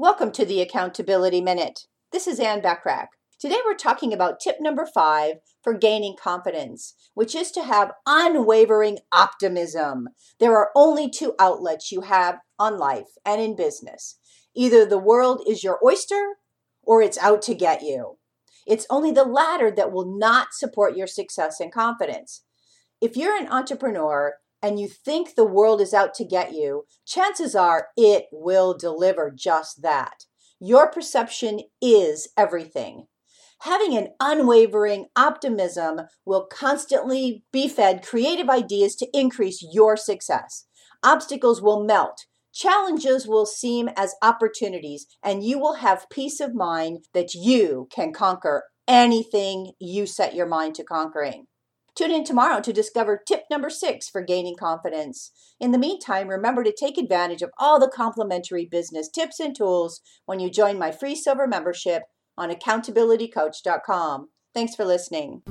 Welcome to the Accountability Minute. This is Ann Bachrach. Today we're talking about tip number five for gaining confidence, which is to have unwavering optimism. There are only two outlets you have on life and in business. Either the world is your oyster or it's out to get you. It's only the latter that will not support your success and confidence. If you're an entrepreneur, and you think the world is out to get you, chances are it will deliver just that. Your perception is everything. Having an unwavering optimism will constantly be fed creative ideas to increase your success. Obstacles will melt. Challenges will seem as opportunities, and you will have peace of mind that you can conquer anything you set your mind to conquering. Tune in tomorrow to discover tip number six for gaining confidence. In the meantime, remember to take advantage of all the complimentary business tips and tools when you join my free silver membership on accountabilitycoach.com. Thanks for listening.